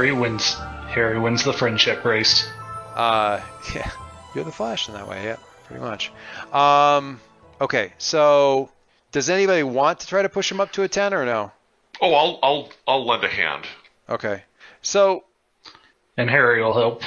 Harry wins. Harry wins the friendship race. Uh, yeah, you're the Flash in that way. Yeah, pretty much. Um, okay, so does anybody want to try to push him up to a ten or no? Oh, I'll I'll I'll lend a hand. Okay, so And Harry will help.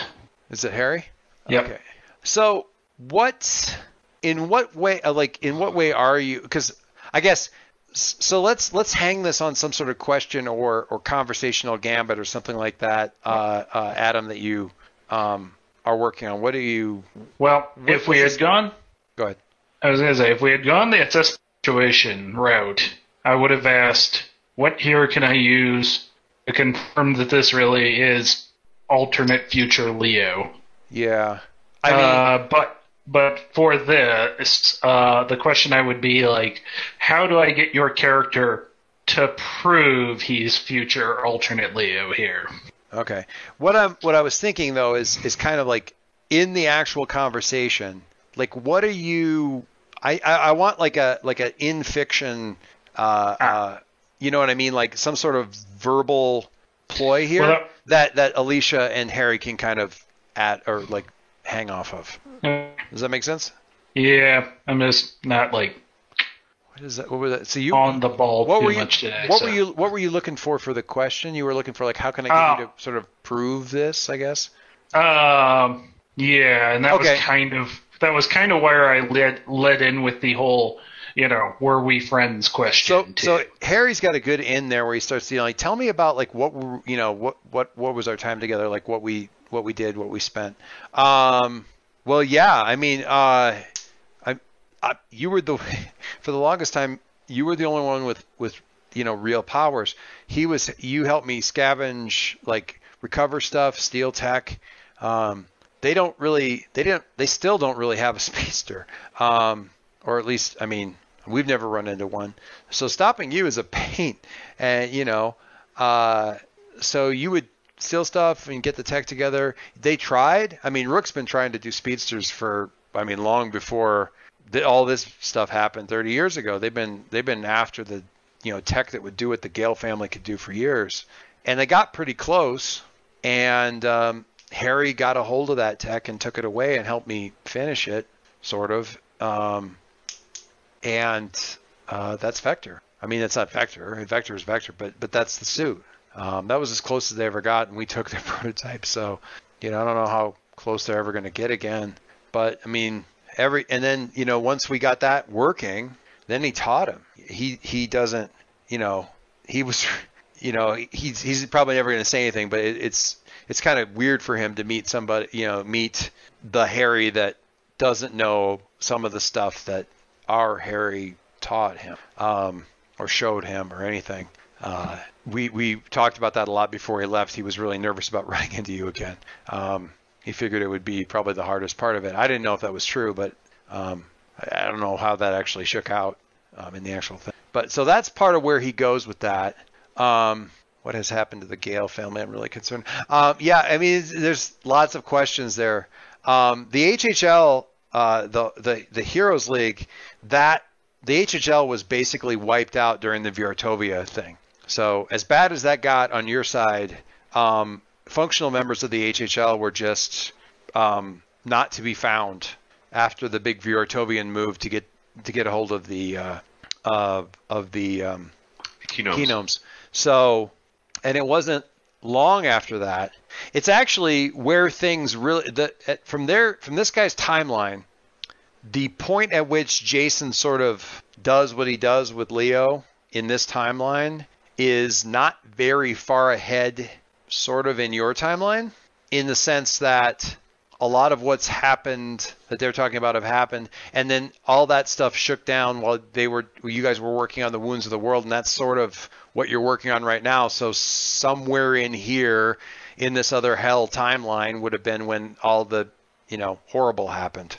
is it Harry? Yep. Okay. So what? In what way? uh, Like in what way are you? Because I guess. So let's let's hang this on some sort of question or or conversational gambit or something like that, uh, uh, Adam. That you um, are working on. What do you? Well, if we had gone, Go ahead. I was gonna say, if we had gone the assess situation route, I would have asked, what here can I use to confirm that this really is alternate future Leo? Yeah. I mean, uh, but but for this, uh, the question I would be like, how do I get your character to prove he's future alternate Leo here? Okay. What I'm what I was thinking though is is kind of like in the actual conversation, like what are you I, I, I want like a like a in fiction uh, uh you know what I mean? Like some sort of verbal ploy here Well, that that Alicia and Harry can kind of at or like hang off of. Does that make sense? Yeah, I'm just not like What is that? What was that? So you on the ball what too were you much today. what so. were you what were you looking for for the question? You were looking for like how can I get you Oh. to sort of prove this, I guess? Um, yeah, and that Okay. was kind of that was kind of where I led led in with the whole, you know, were we friends So, question. too. so Harry's got a good in there where he starts to like, tell me about like what were, you know what what what was our time together like what we what we did what we spent. Um, well, yeah, I mean, uh, I, I you were the for the longest time you were the only one with with you know real powers. He was you helped me scavenge like recover stuff, steal tech. Um, they don't really they didn't they still don't really have a speedster. Um, or at least I mean we've never run into one. So stopping you is a pain, and you know, uh, so you would steal stuff and get the tech together. They tried. I mean, Rook's been trying to do speedsters for I mean long before the, all this stuff happened 30 years ago. They've been they've been after the you know tech that would do what the Gale family could do for years, and they got pretty close. And um, Harry got a hold of that tech and took it away and helped me finish it, sort of. Um, and uh, that's Vector. I mean, it's not Vector. Vector is Vector, but but that's the suit. Um, that was as close as they ever got, and we took their prototype. So, you know, I don't know how close they're ever going to get again. But I mean, every and then you know, once we got that working, then he taught him. He he doesn't, you know, he was, you know, he's he's probably never going to say anything, but it, it's it's kind of weird for him to meet somebody, you know, meet the Harry that doesn't know some of the stuff that our Harry taught him um, or showed him or anything. Uh, we we talked about that a lot before he left. He was really nervous about running into you again. Um, he figured it would be probably the hardest part of it. I didn't know if that was true, but um, I, don't know how that actually shook out um, in the actual thing. But so that's part of where he goes with that. Um, what has happened to the Gale family? I'm really concerned. Um, yeah, I mean, there's lots of questions there. Um, the HHL, uh, the the the Heroes League, that the HHL was basically wiped out during the Viertovia thing. So as bad as that got on your side, um, functional members of the HHL were just um, not to be found after the big Viertovian move to get to get a hold of the uh, of of the um, Keynotes. genomes. So, and it wasn't long after that. It's actually where things really the at- from there from this guy's timeline, the point at which Jason sort of does what he does with Leo in this timeline is not very far ahead sort of in your timeline in the sense that a lot of what's happened that they're talking about have happened and then all that stuff shook down while they were you guys were working on the wounds of the world and that's sort of what you're working on right now. So somewhere in here in this other hell timeline would have been when all the you know horrible happened.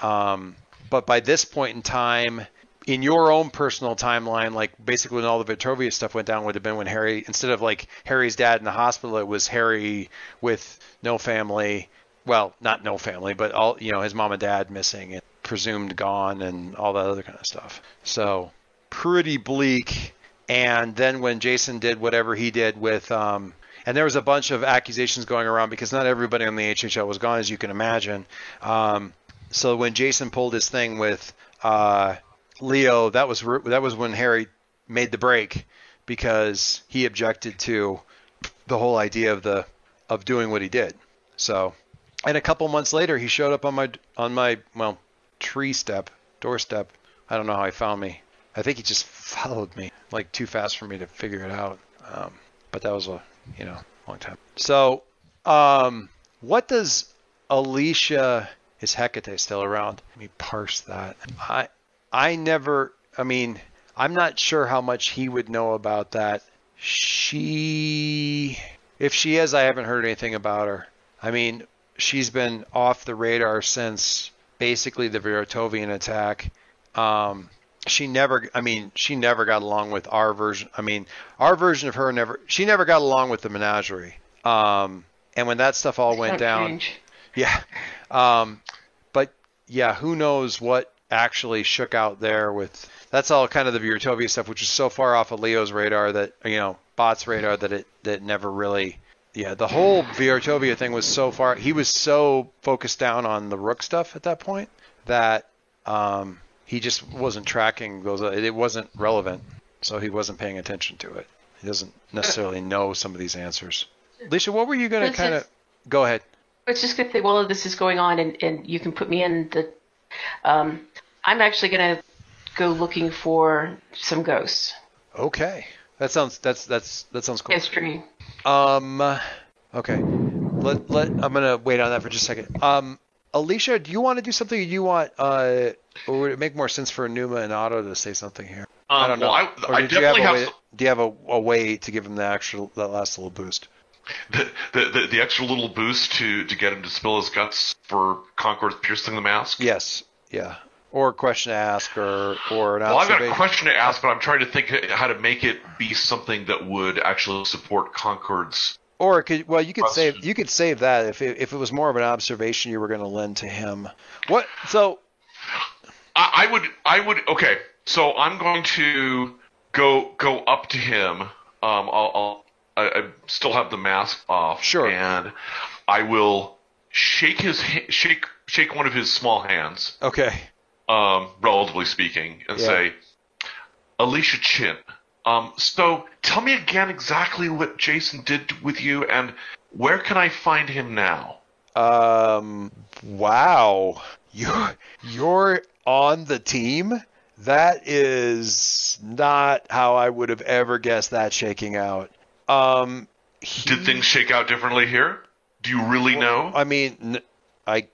Um, but by this point in time in your own personal timeline, like basically when all the Vitrovia stuff went down, would have been when Harry, instead of like Harry's dad in the hospital, it was Harry with no family. Well, not no family, but all you know, his mom and dad missing and presumed gone, and all that other kind of stuff. So pretty bleak. And then when Jason did whatever he did with, um, and there was a bunch of accusations going around because not everybody on the HHL was gone, as you can imagine. Um, so when Jason pulled his thing with uh, Leo, that was that was when Harry made the break because he objected to the whole idea of the of doing what he did. So, and a couple months later, he showed up on my on my well tree step doorstep. I don't know how he found me. I think he just followed me like too fast for me to figure it out. Um, but that was a you know long time. So, um, what does Alicia is Hecate still around? Let me parse that. I I never. I mean, I'm not sure how much he would know about that. She, if she is, I haven't heard anything about her. I mean, she's been off the radar since basically the Viratovian attack. Um, she never, I mean, she never got along with our version. I mean, our version of her never, she never got along with the menagerie. Um, and when that stuff all went down, yeah. Um, but yeah, who knows what actually shook out there with that's all kind of the Virtovia stuff, which is so far off of Leo's radar that you know, Bot's radar that it that never really yeah, the whole Virtovia thing was so far he was so focused down on the Rook stuff at that point that um, he just wasn't tracking those it wasn't relevant. So he wasn't paying attention to it. He doesn't necessarily know some of these answers. Alicia, what were you gonna kind of go ahead? I was just going to say, while this is going on, and, and you can put me in the. Um, I'm actually going to go looking for some ghosts. Okay. That sounds that's that's that sounds cool. History. Um okay. Let let I'm gonna wait on that for just a second. Um Alicia, do you want to do something or do you want uh or would it make more sense for Numa and Otto to say something here? Um, I don't know. well, I, or I did you have definitely a have, way, some- do you have a, a way to give him the actual that last little boost? The, the, the the extra little boost to to get him to spill his guts for Concord piercing the mask. Yes. Yeah. Or a question to ask or or an Well, I've got a question to ask, but I'm trying to think how to make it be something that would actually support Concord's. Or it could well you could Question. save you could save that if it, if it was more of an observation you were going to lend to him. What so I, I would, I would. Okay, so I'm going to go go up to him. Um, I'll, I'll I, I still have the mask off. Sure. And I will shake his shake shake one of his small hands, okay. um, relatively speaking, and Yeah. say, Alicia Chin. Um, so tell me again exactly what Jason did with you, and where can I find him now? Um. Wow. You're you're on the team. That is not how I would have ever guessed that shaking out. Um. he- Did things shake out differently here? Do you really know? I mean, I,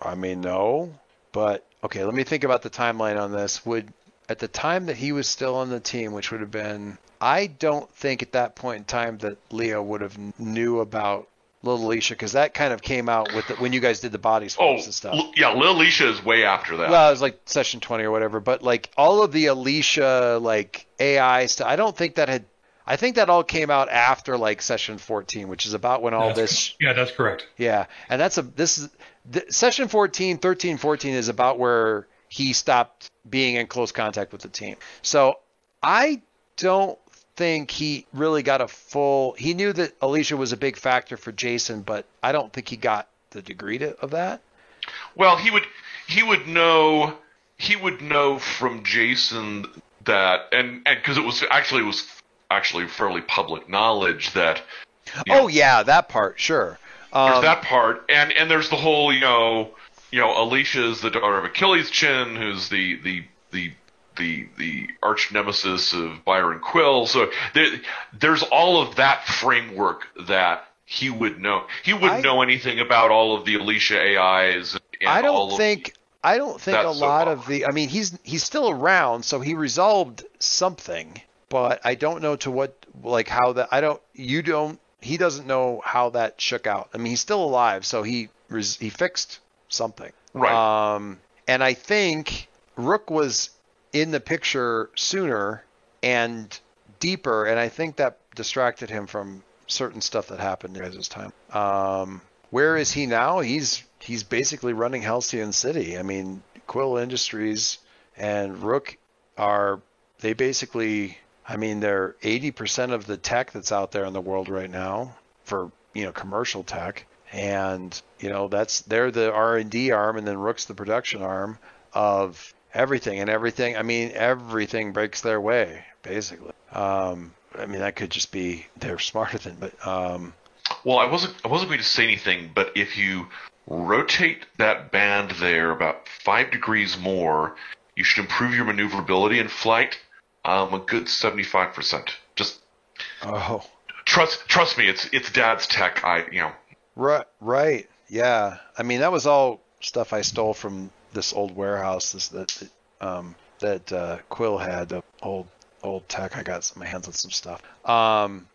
I mean, no. But okay, let me think about the timeline on this. Would at the time that he was still on the team, which would have been, I don't think at that point in time that Leo would have knew about Little Alicia because that kind of came out with the, when you guys did the body Oh, swaps and stuff. L- yeah, Lil Alicia is way after that. Well, it was like session 20 or whatever, but like all of the Alicia like AI stuff, I don't think that had. I think that all came out after like session 14, which is about when all That's- this Yeah, that's correct. yeah, and that's a this is the, session 14, 13, 14 is about where he stopped being in close contact with the team. So I don't think he really got a full. He knew that Alicia was a big factor for Jason, but I don't think he got the degree to, of that. Well, he would he would know he would know from Jason that and and because it was actually it was actually fairly public knowledge that. Oh yeah, that part, sure. there's Um, that part and and there's the whole you know you know Alicia is the daughter of Achilles Chin who's the the the the the arch nemesis of Byron Quill so there, there's all of that framework that he would know he wouldn't I- know anything about all of the Alicia AIs and I don't think I don't think a so lot off. of the I mean he's he's still around so he resolved something but I don't know to what like how that I don't you don't he doesn't know how that shook out. I mean he's still alive so he res, he fixed something. right Um and I think Rook was in the picture sooner and deeper and I think that distracted him from certain stuff that happened at his time. Um where is he now? He's he's basically running Halcyon City. I mean, Quill Industries and Rook are they basically I mean, they're 80% of the tech that's out there in the world right now for you know commercial tech, and you know that's they're the R&D arm, and then Rook's the production arm of everything and everything. I mean, everything breaks their way basically. Um, I mean, that could just be they're smarter than, but um, Well, I wasn't I wasn't going to say anything, but if you rotate that band there about five degrees more, you should improve your maneuverability in flight um, a good seventy five percent. Just oh, trust trust me, it's it's Dad's tech. I you know right, right, yeah. I mean, that was all stuff I stole from this old warehouse this, that um, that uh, Quill had, the old old tech. I got some my hands on some stuff. Um,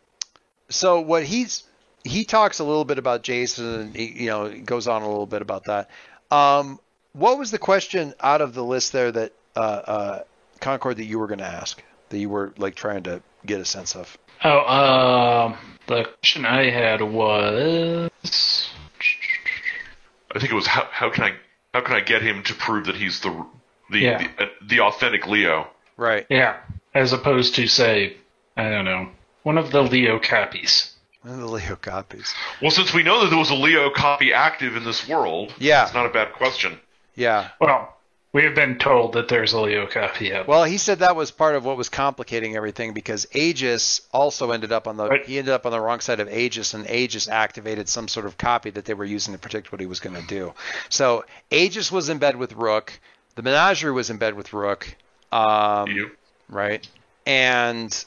so what he's he talks a little bit about Jason, and he, you know, goes on a little bit about that. Um, what was the question out of the list there that uh, uh, Concord that you were going to ask that you were like trying to get a sense of? Oh, um, the question I had was. I think it was how, how can I how can I get him to prove that he's the the Yeah. the, uh, the authentic Leo? Right. Yeah, as opposed to, say, I don't know, one of the Leo copies. One of the Leo copies. Well, since we know that there was a Leo copy active in this world, Yeah. it's not a bad question. Yeah. Well, we have been told that there's a Leo copy out. Well, he said that was part of what was complicating everything because Aegis also ended up on the Right. he ended up on the wrong side of Aegis, and Aegis activated some sort of copy that they were using to predict what he was going to do. So Aegis was in bed with Rook, the Menagerie was in bed with Rook, um, You right? And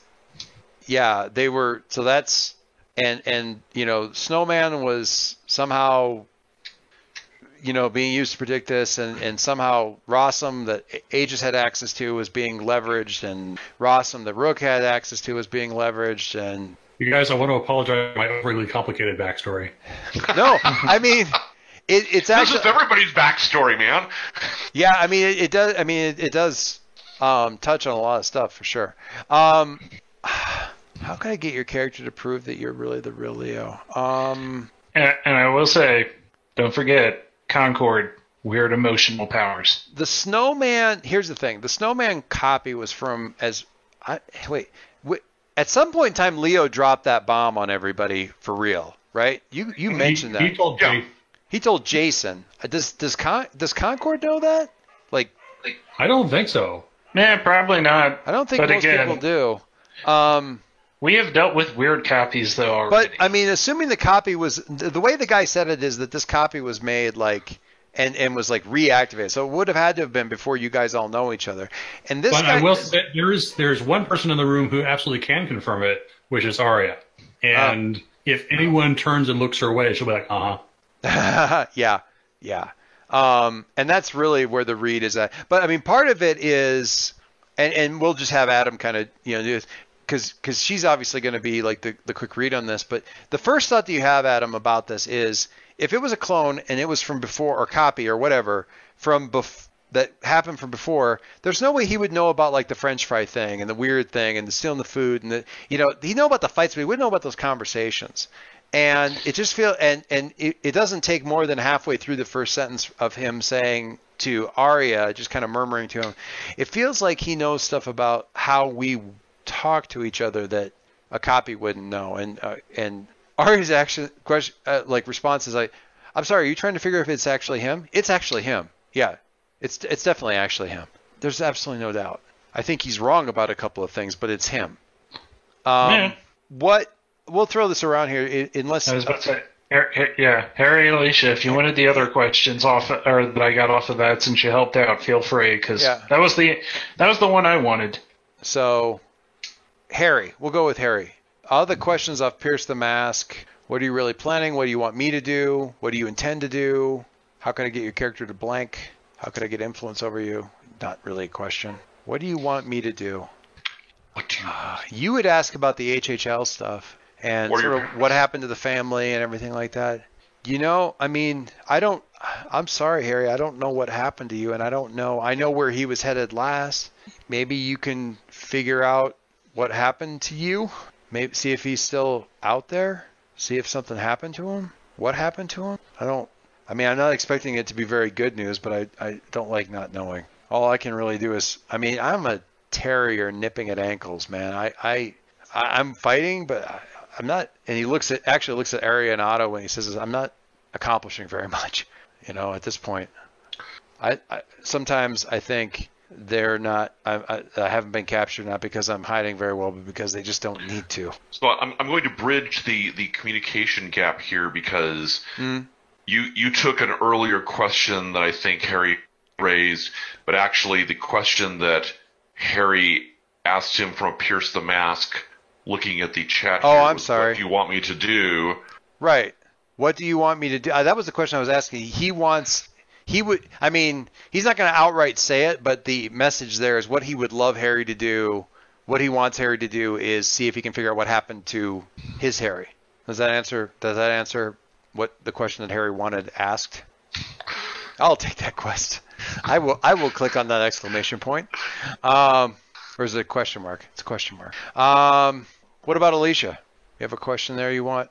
yeah, they were. So that's and and you know, Snowman was somehow you know being used to predict this, and and somehow Rossum that Aegis had access to was being leveraged, and Rossum that Rook had access to was being leveraged, and You guys, I want to apologize for my overly complicated backstory. no, I mean. It, it's this is everybody's backstory, man. Yeah, I mean, it, it does. I mean, it, it does um, touch on a lot of stuff for sure. Um, how can I get your character to prove that you're really the real Leo? Um, And, and I will say, don't forget, Concord, weird emotional powers. the snowman. Here's the thing: the snowman copy was from as. I, wait, wait, at some point in time, Leo dropped that bomb on everybody for real, right? You you mentioned he, that. He told Yeah. Jay, He told Jason. Uh, Does does Con, does Concord know that? Like, I don't think so. Nah, probably not. I don't think But most again- people do. Um, We have dealt with weird copies though already. But I mean, assuming the copy was the the way the guy said it is that this copy was made like and and was like reactivated, so it would have had to have been before you guys all know each other. And this But guy, I will say there is there's one person in the room who absolutely can confirm it, which is Arya. And if anyone turns and looks her way, she'll be like, uh huh. yeah, yeah. Um, and that's really where the read is at. But I mean, part of it is, and, and we'll just have Adam kind of, you know, do this because because she's obviously going to be like the, the quick read on this. But the first thought that you have, Adam, about this is if it was a clone and it was from before or copy or whatever from bef- that happened from before, there's no way he would know about like the French fry thing and the weird thing and the stealing the food and the you know he'd know about the fights, but he wouldn't know about those conversations and it just feel and and it, it doesn't take more than halfway through the first sentence of him saying to Arya, just kind of murmuring to him, it feels like he knows stuff about how we talk to each other that a copy wouldn't know. And uh, and Arya's action question uh, like response is like, I'm sorry, are you trying to figure if it's actually him? It's actually him. Yeah, it's it's definitely actually him. There's absolutely no doubt. I think he's wrong about a couple of things, but it's him. Um, Yeah. What we'll throw this around here unless I was about to say, yeah, Harry and Alicia, if you wanted the other questions off, or that I got off of that, since you helped out, feel free, because Yeah. that was the that was the one I wanted. So, Harry, we'll go with Harry. All the questions I've pierced the mask. What are you really planning? What do you want me to do? What do you intend to do? How can I get your character to blank? How could I get influence over you? Not really a question. What do you want me to do? What do you? Uh, you would ask about the HHL stuff and Or sort of what happened to the family and everything like that. You know, I mean, I don't. I'm sorry, Harry. I don't know what happened to you, and I don't know. I know where he was headed last. Maybe you can figure out what happened to you. Maybe see if he's still out there. See if something happened to him. What happened to him? I don't. I mean, I'm not expecting it to be very good news, but I I don't like not knowing. All I can really do is, I mean, I'm a terrier nipping at ankles, man. I, I, I I'm fighting, but I, I'm not. And he looks at actually looks at Otto when he says, "I'm not accomplishing very much." You know, at this point, I, I sometimes I think they're not. I, I, I haven't been captured not because I'm hiding very well, but because they just don't need to. So I'm, I'm going to bridge the, the communication gap here because Mm. you you took an earlier question that I think Harry raised, but actually the question that Harry asked him from Pierce the Mask, looking at the chat. Oh, I'm sorry. What do you want me to do? Right. What do you want me to do? Uh, that was the question I was asking. He wants. He would. I mean, he's not going to outright say it, but the message there is what he would love Harry to do. What he wants Harry to do is see if he can figure out what happened to his Harry. Does that answer? Does that answer what the question that Harry wanted asked? I'll take that quest. I will. I will click on that exclamation point. Um, or is it a question mark? It's a question mark. Um, what about Alicia? You have a question there you want?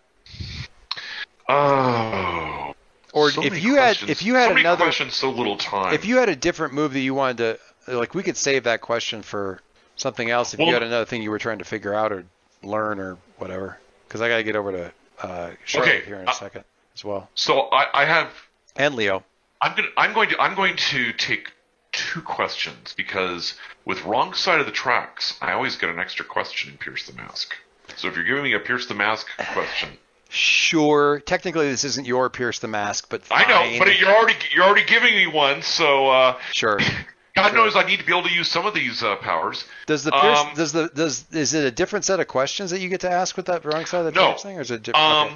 Oh. Or so if you had if you had so another questions, so little time. if you had a different move that you wanted to like we could save that question for something else if you had another thing you were trying to figure out or learn or whatever because I got to get over to uh, Charlotte Okay, here in a uh, second as well so I, I have and Leo. I'm to I'm going to I'm going to take two questions because with wrong side of the tracks, I always get an extra question in Pierce the Mask. So if you're giving me a Pierce the Mask question, Sure, technically this isn't your Pierce the Mask, but I know, but you're already you're already giving me one, so uh, sure. God Sure. knows I need to be able to use some of these uh, powers. Does the Pierce Um, does the does is it a different set of questions that you get to ask with that wrong side of the No. thing, or is it different? Um, okay.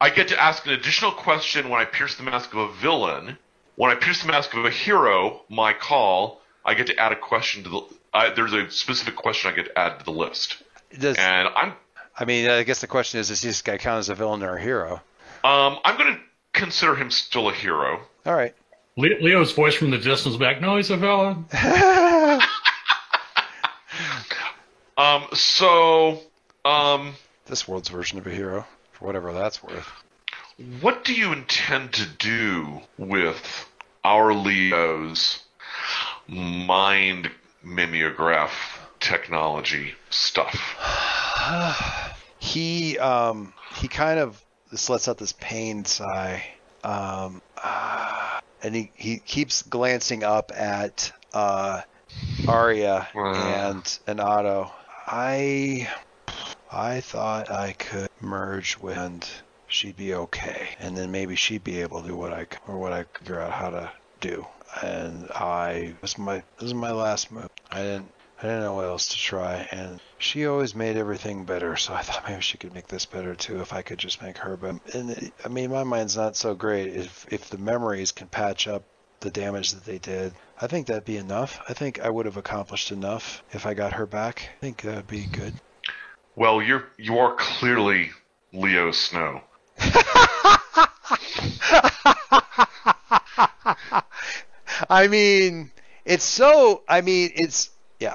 I get to ask an additional question when I pierce the mask of a villain. When I pierce the mask of a hero, my call, I get to add a question to the. Uh, there's a specific question I get to add to the list, Does and I'm I mean I guess the question is does this guy count as a villain or a hero? um I'm going to consider him still a hero. All right. Le- Leo's voice from the distance back. No, he's a villain. Um, so um, this world's version of a hero, for whatever that's worth. what do you intend to do with our Leo's mind mimeograph technology stuff? He um he kind of this lets out this pain sigh, um, ah, and he he keeps glancing up at uh Arya Wow. and and Otto. I I thought I could merge with and she'd be okay, and then maybe she'd be able to do what I or what I figure out how to do. And I this is my this is my last move. I didn't I didn't know what else to try, and she always made everything better. So I thought maybe she could make this better too if I could just make her better. And it, I mean, my mind's not so great. If if the memories can patch up the damage that they did, I think that'd be enough. I think I would have accomplished enough if I got her back. I think that'd be good. Well, you're you are clearly Leo Snow. I mean, it's so. I mean, it's yeah. Yeah.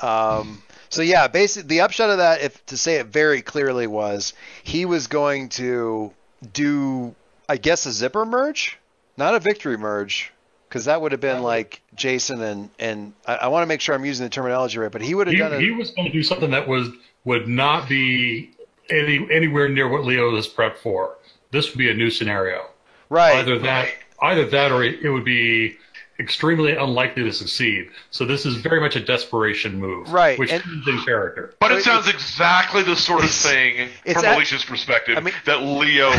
Um, so yeah, basically the upshot of that, if to say it very clearly, was he was going to do, I guess, a zipper merge, not a victory merge, because that would have been like Jason and and I, I want to make sure I'm using the terminology right, but he would have He, done he was going to do something that was would not be any anywhere near what Leo is prepped for. This would be a new scenario. Right. Either that, either that, or it would be extremely unlikely to succeed. So this is very much a desperation move, Right, Which and- is in character. But But it sounds exactly the sort of thing, it's from a- Alicia's perspective, I mean- that Leo would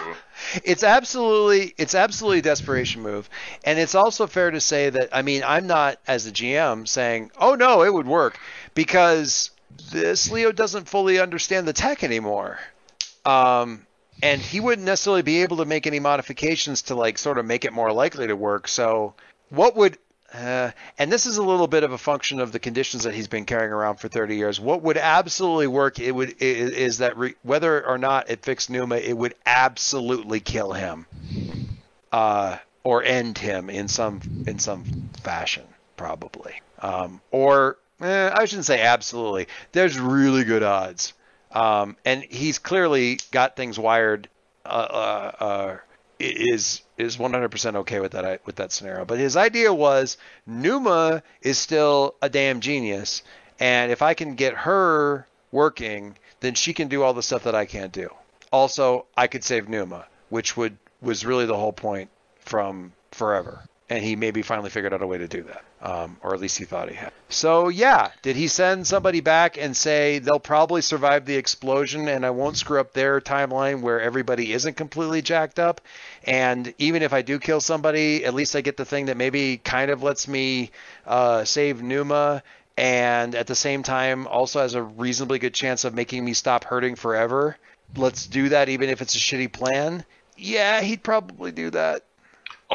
do. it's absolutely it's absolutely a desperation move and it's also fair to say that i mean i'm not as a gm saying oh no it would work because this leo doesn't fully understand the tech anymore um and he wouldn't necessarily be able to make any modifications to like sort of make it more likely to work so what would uh, and this is a little bit of a function of the conditions that he's been carrying around for 30 years. What would absolutely work it would is that re, whether or not it fixed Numa, it would absolutely kill him, uh, or end him in some in some fashion, probably. Um, or eh, I shouldn't say absolutely. There's really good odds, um, and he's clearly got things wired. Uh, uh, uh, is is 100% okay with that with that scenario. But his idea was Numa is still a damn genius, and if I can get her working, then she can do all the stuff that I can't do. Also, I could save Numa, which would was really the whole point from Forever and he maybe finally figured out a way to do that, um, or at least he thought he had. So yeah, did he send somebody back and say they'll probably survive the explosion, and I won't screw up their timeline where everybody isn't completely jacked up, and even if I do kill somebody, at least I get the thing that maybe kind of lets me uh, save Numa. And at the same time, also has a reasonably good chance of making me stop hurting forever. Let's do that, even if it's a shitty plan. Yeah, he'd probably do that.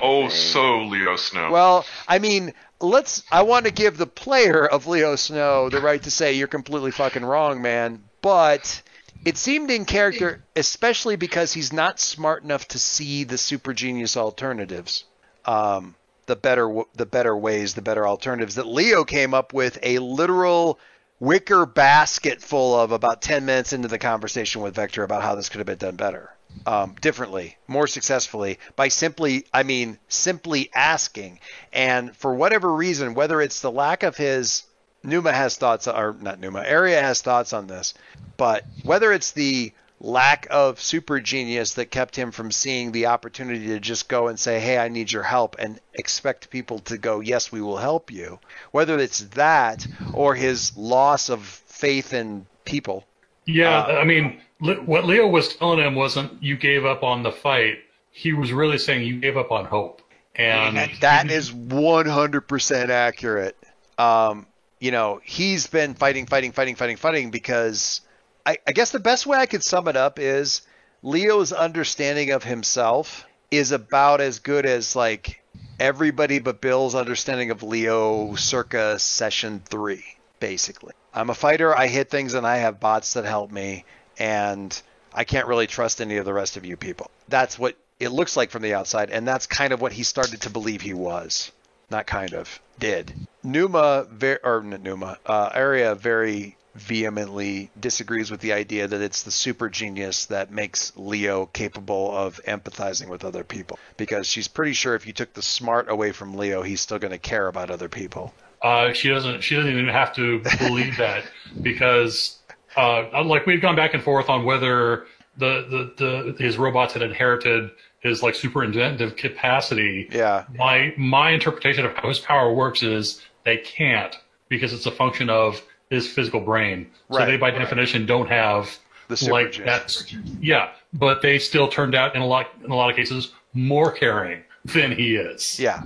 Oh, so Leo Snow. Well, I mean, let's. I want to give the player of Leo Snow the right to say you're completely fucking wrong, man. But it seemed in character, especially because he's not smart enough to see the super genius alternatives, um, the better the better ways, the better alternatives that Leo came up with a literal wicker basket full of about 10 minutes into the conversation with Vector about how this could have been done better um, differently, more successfully by simply, I mean, simply asking. And for whatever reason, whether it's the lack of his, Numa has thoughts, or not Numa, Arya has thoughts on this, but whether it's the lack of super genius that kept him from seeing the opportunity to just go and say, Hey, I need your help and expect people to go, Yes, we will help you. Whether it's that or his loss of faith in people. Yeah, uh, I mean, what Leo was telling him wasn't you gave up on the fight. He was really saying you gave up on hope. And, and that is 100% accurate. Um, you know, he's been fighting, fighting, fighting, fighting, fighting because I, I guess the best way I could sum it up is Leo's understanding of himself is about as good as like everybody but Bill's understanding of Leo circa session three, basically. I'm a fighter, I hit things and I have bots that help me and I can't really trust any of the rest of you people. That's what it looks like from the outside, and that's kind of what he started to believe he was. Not kind of, did. Numa, ver- or Numa, uh, very vehemently disagrees with the idea that it's the super genius that makes Leo capable of empathizing with other people. Because she's pretty sure if you took the smart away from Leo, he's still going to care about other people. Uh, she doesn't. She doesn't even have to believe that because uh, like we've gone back and forth on whether the, the, the his robots had inherited his like super inventive capacity. Yeah. My my interpretation of how his power works is they can't because it's a function of his physical brain. Right. So they by right. definition don't have the like that. Yeah, but they still turned out in a lot in a lot of cases more caring than he is. Yeah.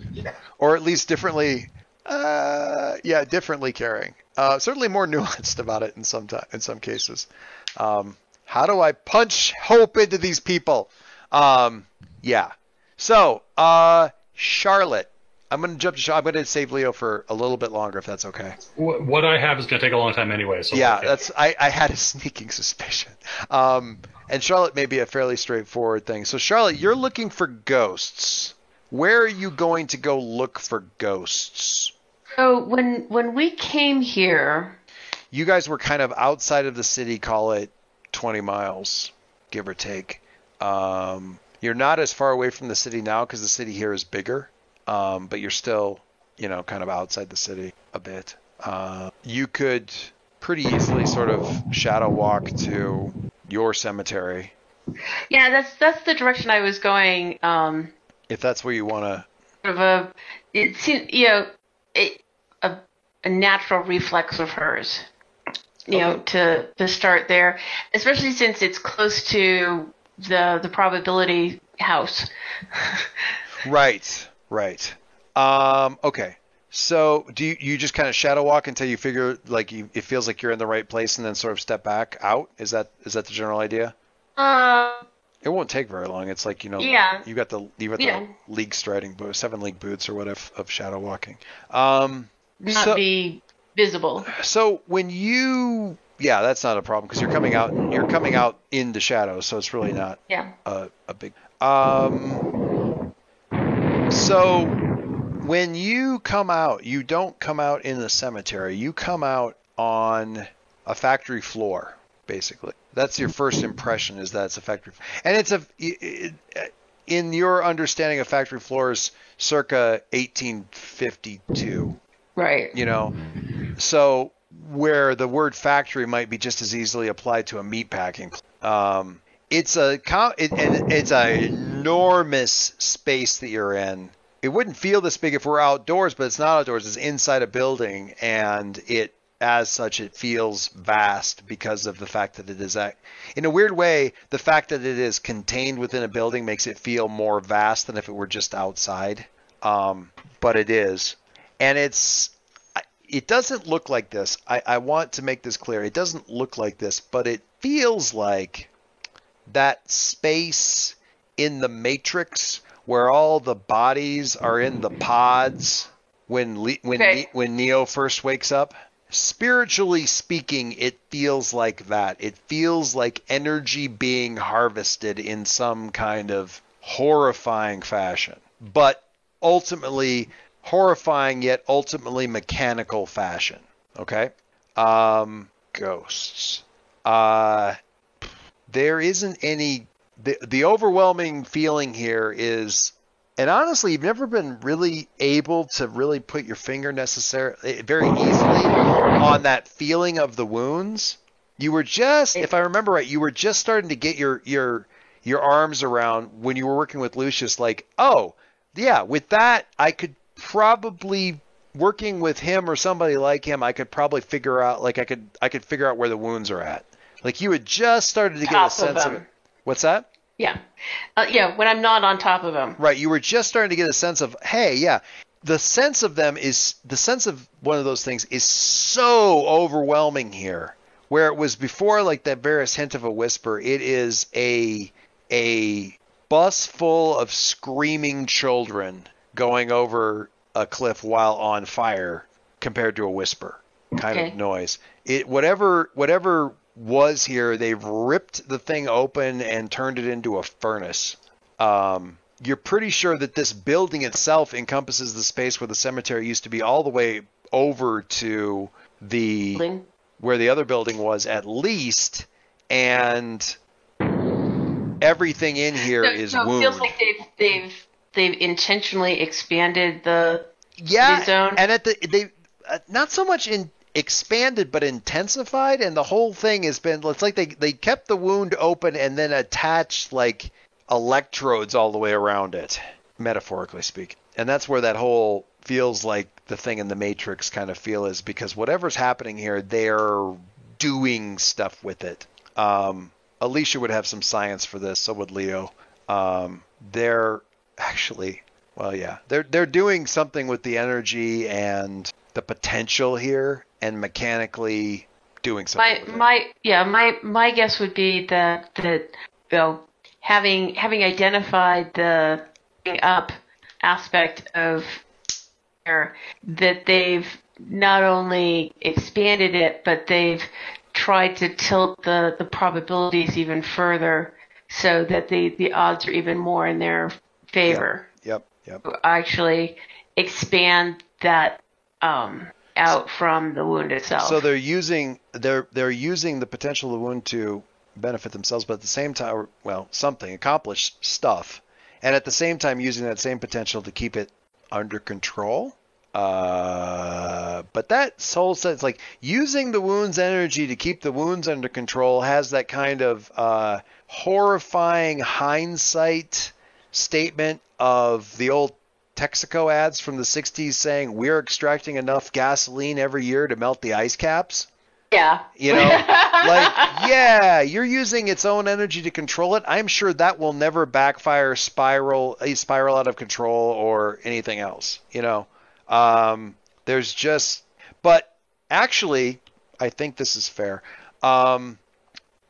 Or at least differently uh, yeah, differently caring. Uh, certainly more nuanced about it in some time, in some cases. Um, how do I punch hope into these people? Um, yeah. So, uh, Charlotte. I'm going to jump to Charlotte. I'm going to save Leo for a little bit longer, if that's okay. What I have is going to take a long time anyway. So yeah, okay. that's. I, I had a sneaking suspicion. Um, and Charlotte may be a fairly straightforward thing. So, Charlotte, you're looking for ghosts. Where are you going to go look for ghosts? So when when we came here, you guys were kind of outside of the city. Call it 20 miles, give or take. Um, you're not as far away from the city now because the city here is bigger, um, but you're still, you know, kind of outside the city a bit. Uh, you could pretty easily sort of shadow walk to your cemetery. Yeah, that's that's the direction I was going. Um, if that's where you want to. Sort of a, it seems, you know, it, a, natural reflex of hers. You know, to to start there, especially since it's close to the the probability house. right, right. Um, okay. So do you, you just kind of shadow walk until you figure like you, it feels like you're in the right place and then sort of step back out? Is that is that the general idea? Uh, it won't take very long. It's like you know, yeah. you got the you got yeah. the league striding boots, seven league boots or whatever of shadow walking. Um, not so, be visible. So when you yeah, that's not a problem because you're coming out you're coming out in the shadow, so it's really not yeah a, a big. Um, so when you come out, you don't come out in the cemetery. You come out on a factory floor, basically. That's your first impression is that it's a factory, and it's a. It, it, in your understanding of factory floors, circa 1852. Right. You know, so where the word factory might be just as easily applied to a meat packing. Um, it's a it, it's an enormous space that you're in. It wouldn't feel this big if we're outdoors, but it's not outdoors. It's inside a building, and it as such it feels vast because of the fact that it is in a weird way the fact that it is contained within a building makes it feel more vast than if it were just outside um, but it is and it's it doesn't look like this I, I want to make this clear it doesn't look like this but it feels like that space in the matrix where all the bodies are in the pods when Le- when Okay. Ne- when Neo first wakes up spiritually speaking, it feels like that. It feels like energy being harvested in some kind of horrifying fashion, but ultimately horrifying yet ultimately mechanical fashion. Okay? Um, ghosts. Uh, there isn't any. The, the overwhelming feeling here is and honestly, you've never been really able to really put your finger necessarily very easily on that feeling of the wounds. You were just, if I remember right, you were just starting to get your your your arms around when you were working with Lucius. Like, oh, yeah, with that, I could probably working with him or somebody like him, I could probably figure out like I could I could figure out where the wounds are at. Like you had just started to get a Top of sense of, them. it. What's that? Yeah. Uh, yeah, when I'm not on top of them. Right, you were just starting to get a sense of, hey, yeah, the sense of them is the sense of one of those things is so overwhelming here. Where it was before, like that barest hint of a whisper, it is a a bus full of screaming children going over a cliff while on fire, compared to a whisper kind Okay. of noise. It whatever whatever was here, they've ripped the thing open and turned it into a furnace. Um, you're pretty sure that this building itself encompasses the space where the cemetery used to be, all the way over to the Building. where the other building was, at least, and everything in here So, is so it wound. feels like they've they've they've intentionally expanded the yeah, zone. and at the they uh, not so much in expanded but intensified, and the whole thing has been. It's like they they kept the wound open and then attached like electrodes all the way around it, metaphorically speaking, and that's where that whole feels like the thing in the Matrix kind of feel is because whatever's happening here, they're doing stuff with it. Um, Alicia would have some science for this, so would Leo. Um, they're actually, well, yeah, they're they're doing something with the energy and the potential here, and mechanically doing something. my my yeah my my guess would be that that you know having having identified the up aspect of air that they've not only expanded it but they've tried to tilt the the probabilities even further so that the the odds are even more in their favor Yep, yep. actually expand that um out from the wound itself So they're using they're they're using the potential of the wound to benefit themselves, but at the same time, well, something accomplish stuff, and at the same time using that same potential to keep it under control. Uh, but that soul sense, like using the wound's energy to keep the wounds under control, has that kind of uh, horrifying hindsight statement of the old Texaco ads from the 60s saying we're extracting enough gasoline every year to melt the ice caps. yeah You know, like, yeah, you're using its own energy to control it. I'm sure that will never backfire, spiral, a spiral out of control, or anything else. You know, um, there's just, but actually, I think this is fair. Um,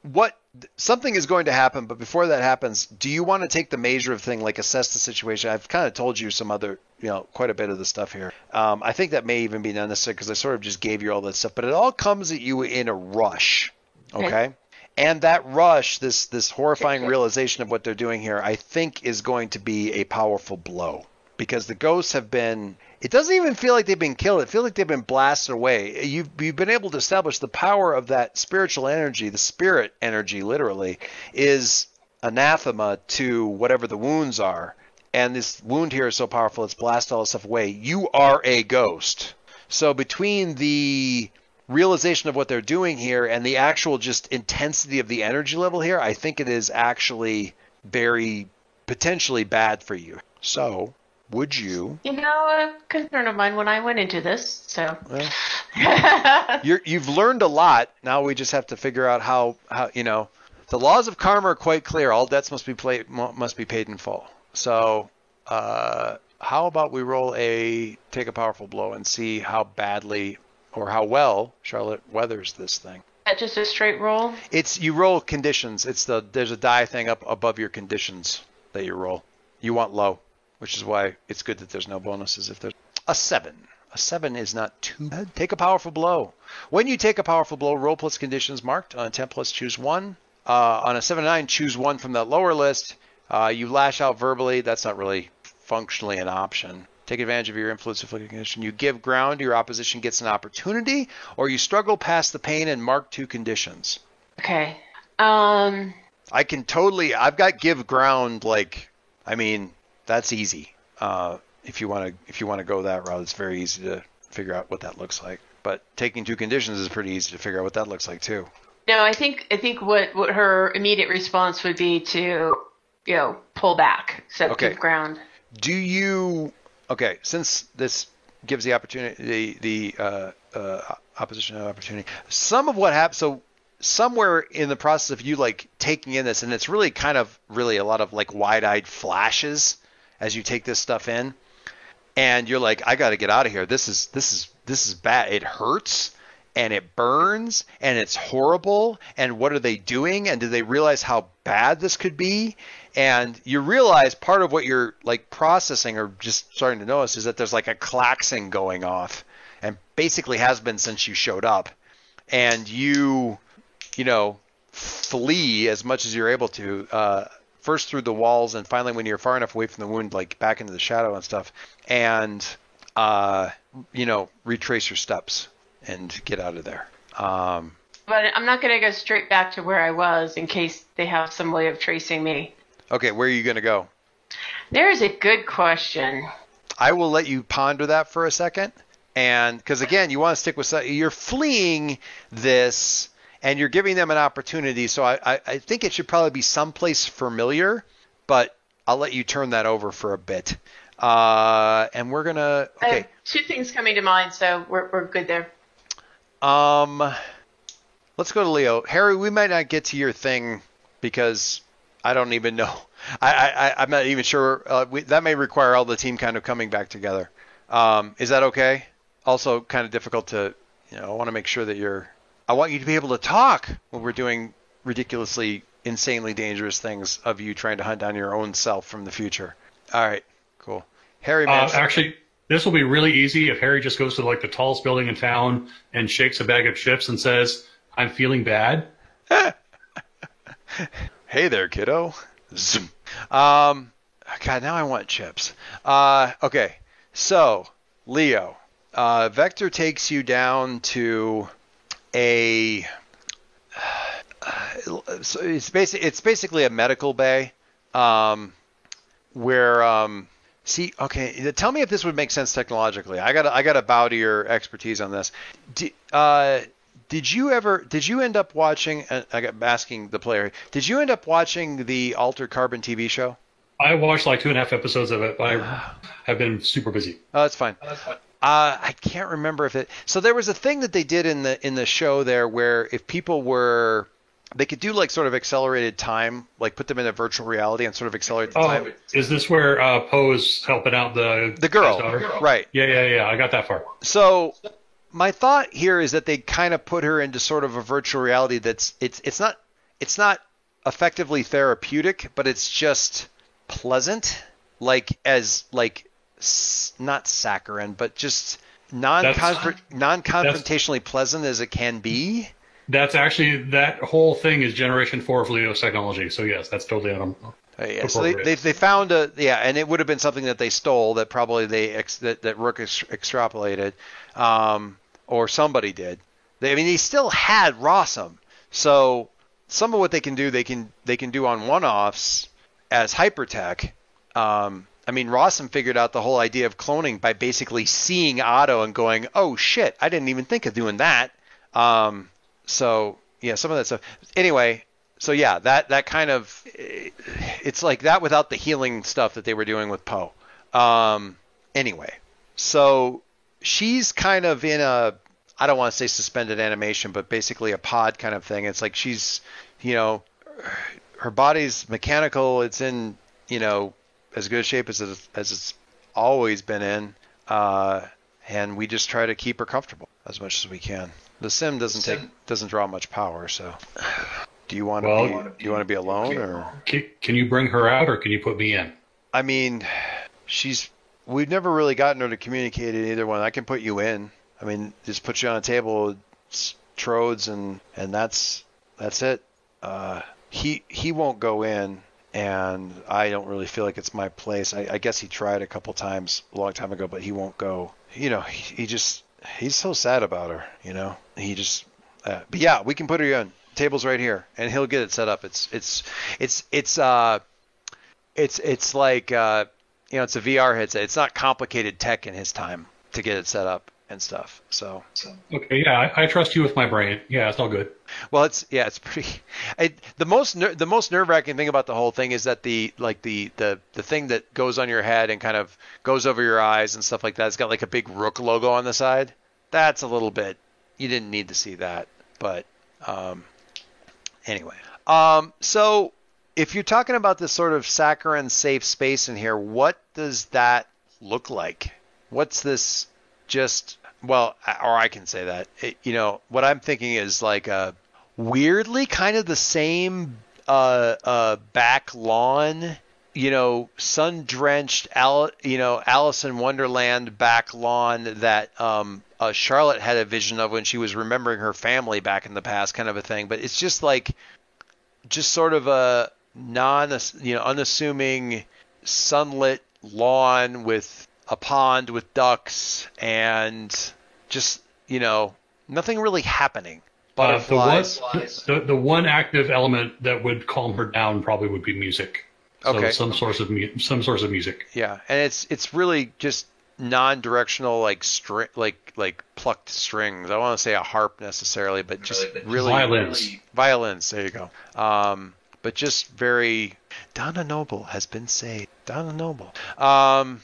what something is going to happen, but before that happens, do you want to take the measure of thing, like assess the situation? I've kind of told you some other, you know, quite a bit of the stuff here. Um, I think that may even be unnecessary because I sort of just gave you all that stuff, but it all comes at you in a rush, okay? Okay. And that rush, this this horrifying realization of what they're doing here, I think is going to be a powerful blow because the ghosts have been. It doesn't even feel like they've been killed. It feels like they've been blasted away. You've you've been able to establish the power of that spiritual energy, the spirit energy, literally, is anathema to whatever the wounds are, and this wound here is so powerful it's blasted all this stuff away. You are a ghost. So between the realization of what they're doing here and the actual just intensity of the energy level here, I think it is actually very potentially bad for you. So, would you? You know, a concern of mine when I went into this. So. Well, you're, you've learned a lot. Now we just have to figure out how how you know the laws of karma are quite clear. All debts must be played must be paid in full. So, uh, how about we roll a take a powerful blow and see how badly or how well Charlotte weathers this thing. that just a straight roll? It's you roll conditions. It's the there's a die thing up above your conditions that you roll. You want low, which is why it's good that there's no bonuses if there's a seven. A seven is not too bad. Take a powerful blow. When you take a powerful blow, roll plus conditions marked. On a 10 plus, choose one. Uh, on a 7 9, choose one from that lower list. Uh, you lash out verbally. That's not really functionally an option. Take advantage of your influence afflicted condition. You give ground, your opposition gets an opportunity, or you struggle past the pain and mark two conditions. Okay. Um. I can totally. I've got give ground. Like, I mean, that's easy. Uh, if you want to, if you want to go that route, it's very easy to figure out what that looks like. But taking two conditions is pretty easy to figure out what that looks like too. No, I think I think what what her immediate response would be to, you know, pull back, set Okay. give ground. Do you? Okay, since this gives the opportunity, the the uh, uh, opposition an opportunity. Some of what happens. So somewhere in the process of you like taking in this, and it's really kind of really a lot of like wide-eyed flashes as you take this stuff in, and you're like, I got to get out of here. This is this is this is bad. It hurts. And it burns, and it's horrible. And what are they doing? And do they realize how bad this could be? and you realize part of what you're like processing or just starting to notice is that there's like a klaxon going off and basically has been since you showed up and you you know flee as much as you're able to uh, first through the walls and finally when you're far enough away from the wound like back into the shadow and stuff and uh, you know retrace your steps and get out of there um, But I'm not going to go straight back to where I was in case they have some way of tracing me. okay where are you going to go There is a good question. I will let you ponder that for a second. And because again, you want to stick with you're fleeing this, and you're giving them an opportunity. So I, I, I think it should probably be someplace familiar, but I'll let you turn that over for a bit. Uh, and we're gonna okay. two things coming to mind, so we're we're good there. Um, let's go to Leo. Harry, we might not get to your thing because I don't even know. I, I, I- I'm not even sure. Uh, we, that may require all the team kind of coming back together. Um, is that okay? Also, kind of difficult to, you know, I want to make sure that you're. I want you to be able to talk when we're doing ridiculously, insanely dangerous things of you trying to hunt down your own self from the future. All right, cool. Harry, Uh, actually, this will be really easy if Harry just goes to like the tallest building in town and shakes a bag of chips and says, "I'm feeling bad." Hey there, kiddo. Zoom. Um, God, now I want chips. Uh, okay, so Leo, uh, Vector takes you down to a. So it's basic. It's basically a medical bay, um, where um, see. Okay, tell me if this would make sense technologically. I got. I got to bow to your expertise on this. D- uh, did you ever? Did you end up watching? Uh, I got asking the player. Did you end up watching the Altered Carbon TV show? I watched like two and a half episodes of it, but I have been super busy. Oh, that's fine. Uh, I can't remember if it. So there was a thing that they did in the in the show there where if people were, they could do like sort of accelerated time, like put them in a virtual reality and sort of accelerate the Oh, time. is this where uh, Poe is helping out the The girl, guy's daughter? right? Yeah, yeah, yeah. I got that far. So my thought here is that they kind of put her into sort of a virtual reality that's it's it's not it's not effectively therapeutic, but it's just pleasant, like as like s- not saccharine, but just non non confrontationally pleasant as it can be. That's actually that whole thing is Generation Four of Leo's technology. So yes, that's totally on. Uh, yeah, so they, they, they found a yeah, and it would have been something that they stole that probably they ex, that, that Rook ex, extrapolated, um, or somebody did. They, I mean, they still had Rossum, so some of what they can do, they can they can do on one-offs as hypertech. Um, I mean, Rossum figured out the whole idea of cloning by basically seeing Otto and going, "Oh shit, I didn't even think of doing that." Um, so yeah, some of that stuff. Anyway, so yeah, that that kind of it's like that without the healing stuff that they were doing with Poe. Um, anyway, so she's kind of in a I don't want to say suspended animation, but basically a pod kind of thing. It's like she's, you know, her body's mechanical. It's in, you know, as good a shape as it, as it's always been in, uh, and we just try to keep her comfortable as much as we can. The sim doesn't take doesn't draw much power, so. Do you want to Well, be, do you want to be alone or? Can, can you bring her out, or can you put me in? I mean, she's. We've never really gotten her to communicate in either one. I can put you in. I mean, just put you on a table with trodes and and that's that's it. Uh, he he won't go in, and I don't really feel like it's my place. I, I guess he tried a couple times a long time ago, but he won't go. You know, he, he just he's so sad about her. You know, he just. Uh, but yeah, we can put her in. Table's right here, and he'll get it set up. It's it's it's it's uh it's it's like uh, you know it's a VR headset. It's not complicated tech in his time to get it set up and stuff. So Okay, yeah, I, I trust you with my brain. Yeah, it's all good. Well, it's yeah, it's pretty. It, the most ner- the most nerve wracking thing about the whole thing is that the like the the the thing that goes on your head and kind of goes over your eyes and stuff like that. It's got like a big Rook logo on the side. That's a little bit. You didn't need to see that, but um, anyway. Um, so if you're talking about this sort of saccharine safe space in here, what does that look like? What's this just well, or I can say that. It, you know, what I'm thinking is like a weirdly kind of the same uh, uh, back lawn, you know, sun-drenched, Al, you know, Alice in Wonderland back lawn that um, uh, Charlotte had a vision of when she was remembering her family back in the past, kind of a thing. But it's just like, just sort of a non, you know, unassuming sunlit lawn with a pond with ducks and just you know nothing really happening. Uh, the, one, the, the one active element that would calm her down probably would be music. So Okay. some source of mu- some source of music. Yeah, and it's it's really just non-directional like string like like plucked strings. I don't want to say a harp necessarily, but just really Violins. Violins. There you go. Um, but just very Donna Noble has been saved. Donna Noble. Um,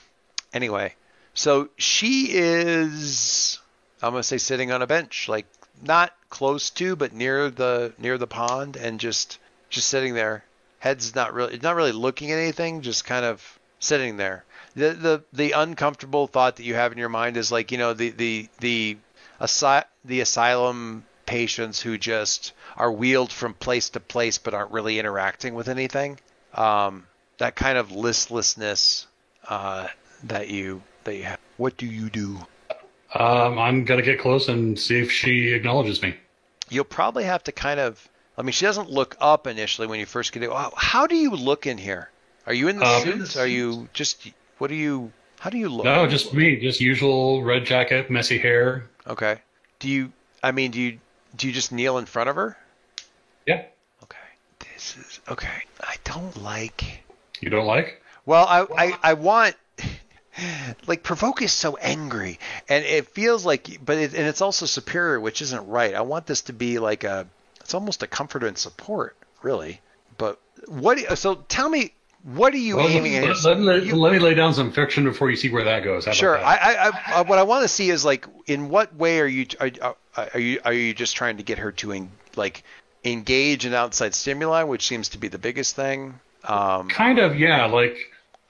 anyway, so she is I'm gonna say sitting on a bench, like not close to, but near the near the pond, and just just sitting there. Head's not really not really looking at anything, just kind of sitting there. The the the uncomfortable thought that you have in your mind is like you know the the the asy- the asylum patients who just are wheeled from place to place but aren't really interacting with anything. Um, that kind of listlessness uh, that you that you have. What do you do? Um, I'm gonna get close and see if she acknowledges me. You'll probably have to kind of. I mean, she doesn't look up initially when you first get it. How- do you look in here? Are you in the Um, suit? Are you just? What do you? How do you look? No, just me, just usual red jacket, messy hair. Okay. Do you? I mean, do you? Do you just kneel in front of her? Yeah, Okay. This is okay. I don't like. you don't like? Well, I I, I want. Like provoke is so angry, and it feels like, but it, and it's also superior, which isn't right. I want this to be like a, it's almost a comfort and support, really. But what? So tell me, what are you Well, aiming at? let, let, let- let me lay down some fiction before you see where that goes. How Sure. that? I, I, I, I- what I want to see is like, in what way are you, are, are you, are you just trying to get her to, en, like, engage in outside stimuli, which seems to be the biggest thing? Um, Kind of, yeah. Like,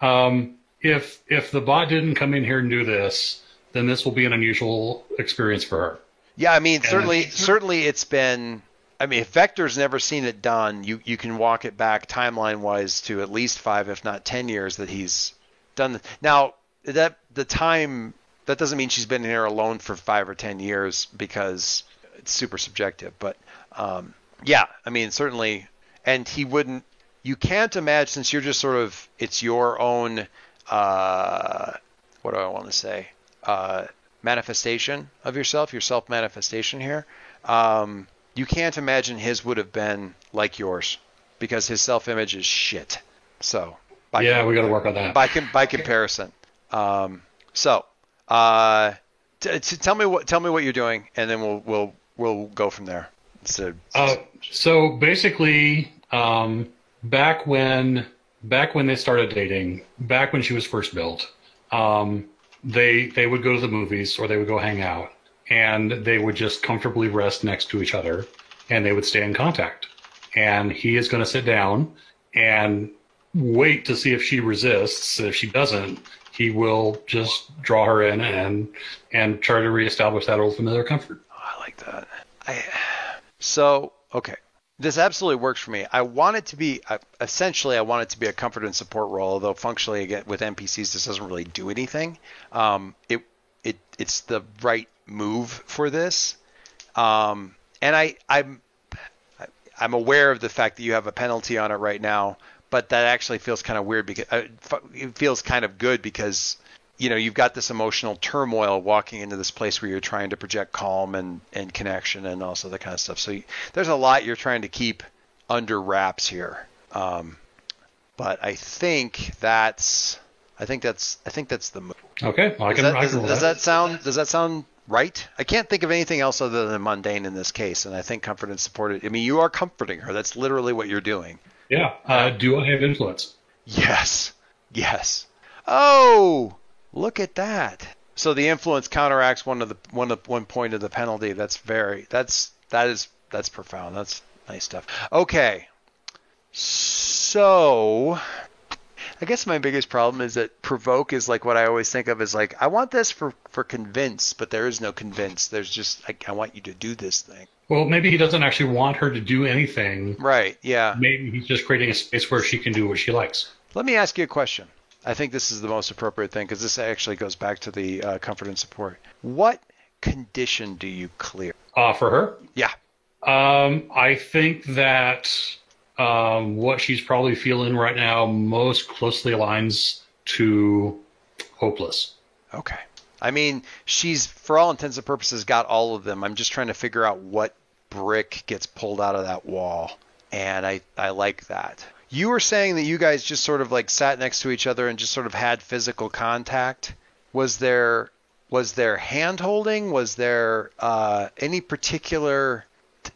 um, if if the bot didn't come in here and do this, then this will be an unusual experience for her. yeah, I mean, certainly, certainly, it's been. I mean, if Vector's never seen it done, you you can walk it back timeline wise to at least five, if not ten years that he's done. th- Now that the time that doesn't mean she's been here alone for five or ten years because it's super subjective. But um, yeah, I mean certainly, and he wouldn't. You can't imagine since you're just sort of it's your own. Uh, what do I want to say? Uh, manifestation of yourself, your self manifestation here. Um, you can't imagine his would have been like yours because his self-image is shit. So by Yeah, we got to work on that. by com- by comparison. Um, so uh, t- t- tell me what tell me what you're doing, and then we'll we'll we'll go from there. So, Uh, so basically, um, back when back when they started dating, back when she was first built, um, they they would go to the movies or they would go hang out, and they would just comfortably rest next to each other, and they would stay in contact. And he is going to sit down and wait to see if she resists. If she doesn't, he will just draw her in and and try to reestablish that old familiar comfort. I like that. I, so okay, this absolutely works for me. I want it to be uh, essentially I want it to be a comfort and support role, although functionally again with NPCs this doesn't really do anything. Um, it it it's the right move for this, um, and I I'm I'm aware of the fact that you have a penalty on it right now, but that actually feels kind of weird because uh, it feels kind of good because you know you've got this emotional turmoil walking into this place where you're trying to project calm and and connection and also that kind of stuff. So you, there's a lot you're trying to keep under wraps here. Um, but I think that's I think that's I think that's the move. Okay, well, I Does can. that, I does, can does that. that sound does that sound right? I can't think of anything else other than mundane in this case, and I think comfort and support. I mean, you are comforting her. That's literally what you're doing. Yeah. Uh, do I have influence? Yes. Yes. Oh, look at that. So the influence counteracts one of the one of one point of the penalty. That's very that's that is that's profound. That's nice stuff. Okay. So I guess my biggest problem is that provoke is like what I always think of as like I want this for for convince, but there is no convince. There's just like I want you to do this thing. Well, maybe he doesn't actually want her to do anything. Right. Yeah. Maybe he's just creating a space where she can do what she likes. Let me ask you a question. I think this is the most appropriate thing because this actually goes back to the uh, comfort and support. What condition do you clear? Uh, for her, Yeah. um, I think that um, what she's probably feeling right now most closely aligns to hopeless. Okay. I mean, she's for all intents and purposes got all of them. I'm just trying to figure out what brick gets pulled out of that wall, and I I like that. You were saying that you guys just sort of like sat next to each other and just sort of had physical contact. Was there was there hand holding? Was there uh, any particular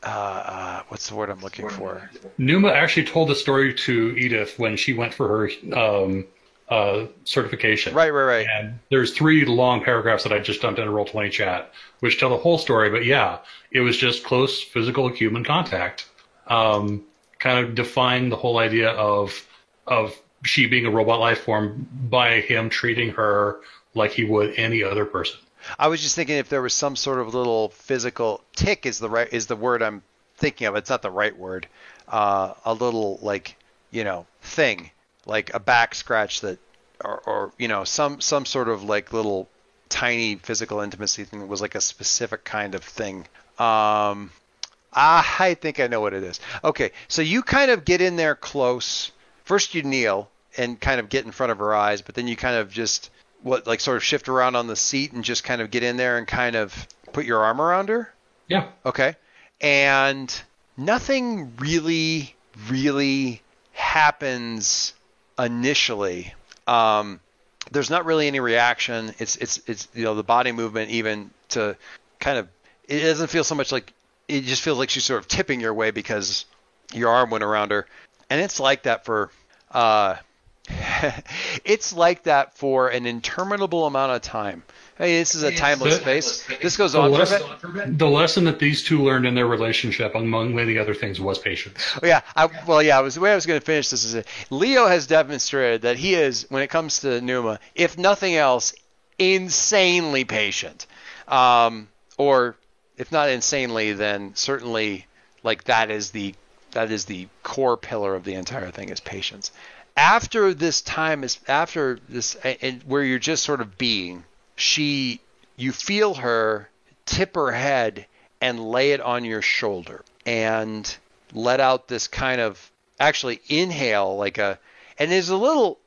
uh, uh, what's the word I'm looking for? Numa actually told the story to Edith when she went for her um, uh, certification. Right, right, right. And there's three long paragraphs that I just dumped in a roll twenty chat, which tell the whole story. But yeah, it was just close physical human contact. Um, kind of defined the whole idea of of she being a robot life form by him treating her like he would any other person. I was just thinking if there was some sort of little physical tick is the right is the word I'm thinking of. It's not the right word. Uh, a little like you know thing like a back scratch that or, or you know some some sort of like little tiny physical intimacy thing that was like a specific kind of thing. Um, I think I know what it is. Okay, so you kind of get in there close. First, you kneel and kind of get in front of her eyes, but then you kind of just what like sort of shift around on the seat and just kind of get in there and kind of put your arm around her. Yeah. Okay. And nothing really, really happens initially. Um, there's not really any reaction. It's it's it's you know the body movement even to kind of it doesn't feel so much like it just feels like she's sort of tipping your way because your arm went around her, and it's like that for uh, it's like that for an interminable amount of time. Hey, this is a timeless space. This goes The, on lesson, the lesson that these two learned in their relationship, among many other things, was patience. Oh, yeah, I, well, yeah. I was the way I was going to finish this is Leo has demonstrated that he is, when it comes to Numa, if nothing else, insanely patient, um, or if not insanely, then certainly like that is the that is the core pillar of the entire thing is patience. After this time is after this, and where you're just sort of being, she, you feel her tip her head and lay it on your shoulder and let out this kind of actually inhale like a and there's a little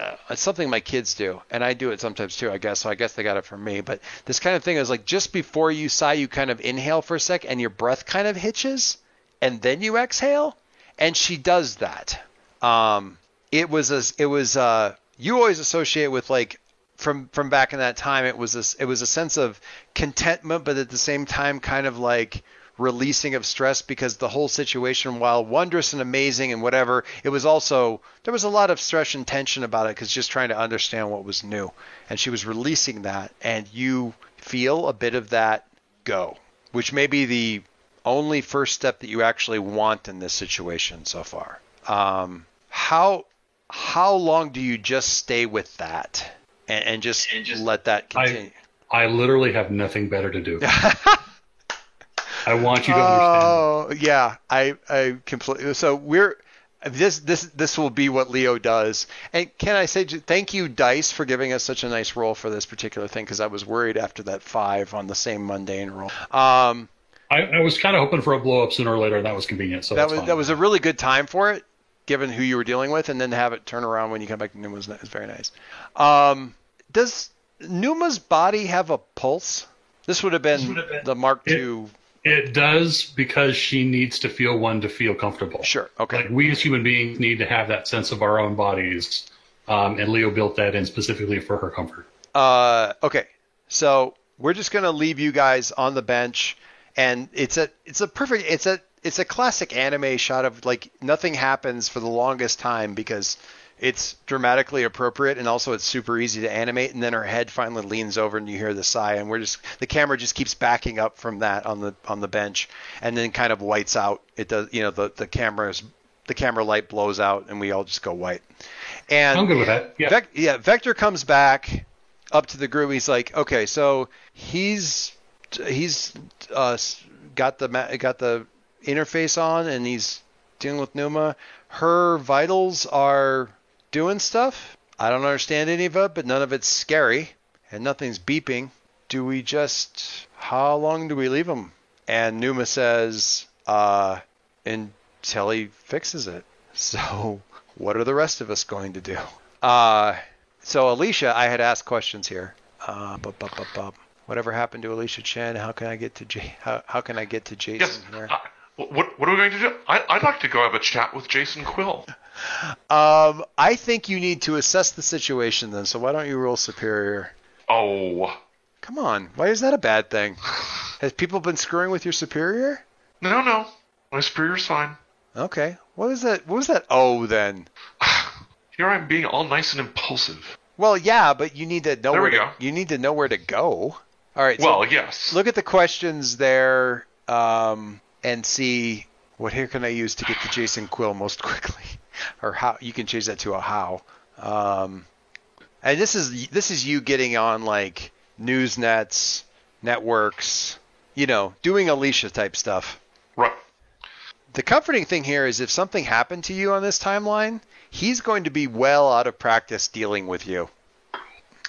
uh, it's something my kids do and i do it sometimes too i guess so i guess they got it from me but this kind of thing is like just before you sigh you kind of inhale for a sec and your breath kind of hitches and then you exhale, and she does that. Um, it was a, it was uh, you always associate with like from from back in that time. It was a, it was a sense of contentment, but at the same time, kind of like releasing of stress because the whole situation, while wondrous and amazing and whatever, it was also there was a lot of stress and tension about it because just trying to understand what was new, and she was releasing that, and you feel a bit of that go, which may be the only first step that you actually want in this situation so far. Um, how how long do you just stay with that and, and, just, and just, let that continue? I, I literally have nothing better to do. I want you to understand. Oh yeah, I I completely. So we're this this this will be what Leo does. And can I say thank you, Dice, for giving us such a nice roll for this particular thing because I was worried after that five on the same mundane roll. Um, I, I was kind of hoping for a blow up sooner or later, and that was convenient. So that was fine. that was a really good time for it, given who you were dealing with, and then to have it turn around when you come back to Numa was, was very nice. Um, does Numa's body have a pulse? This would have been, been the Mark II it does because she needs to feel one to feel comfortable. Sure. Okay. Like we as human beings need to have that sense of our own bodies, um, and Leo built that in specifically for her comfort. Uh, okay. So we're just gonna leave you guys on the bench, and it's a it's a perfect it's a it's a classic anime shot of like nothing happens for the longest time because it's dramatically appropriate and also it's super easy to animate and then her head finally leans over and you hear the sigh and we're just the camera just keeps backing up from that on the on the bench and then kind of whites out. It does you know the the camera's the camera light blows out and we all just go white. And I'm good with that. Yeah. Vec- yeah Vector comes back up to the group. He's like okay so he's he's uh, got the got the interface on and he's dealing with Numa. Her vitals are doing stuff. I don't understand any of it, but none of it's scary and nothing's beeping. Do we just, how long do we leave him? And Numa says, uh, until he fixes it. So what are the rest of us going to do? Uh, so Alicia, I had asked questions here. Uh, bu- bu- bu- whatever happened to Alicia Chen? How can I get to J- how, how can I get to Jason yes, here? What, what are we going to do? I, would like to go have a chat with Jason Quill. Um, I think you need to assess the situation then. So why don't you roll superior? Oh. Come on. Why is that a bad thing? Has people been screwing with your superior? No, no. My superior's fine. Okay. What was that? What was that? Oh, then. Here I'm being all nice and impulsive. Well, yeah, but you need to know there where we to, go. you need to know where to go. All right. Well, so yes. Look at the questions there, um, and see what here can I use to get to Jason Quill most quickly or how you can change that to a how. Um, and this is this is you getting on like news nets, networks, you know, doing Alicia type stuff. Right. The comforting thing here is if something happened to you on this timeline, he's going to be well out of practice dealing with you.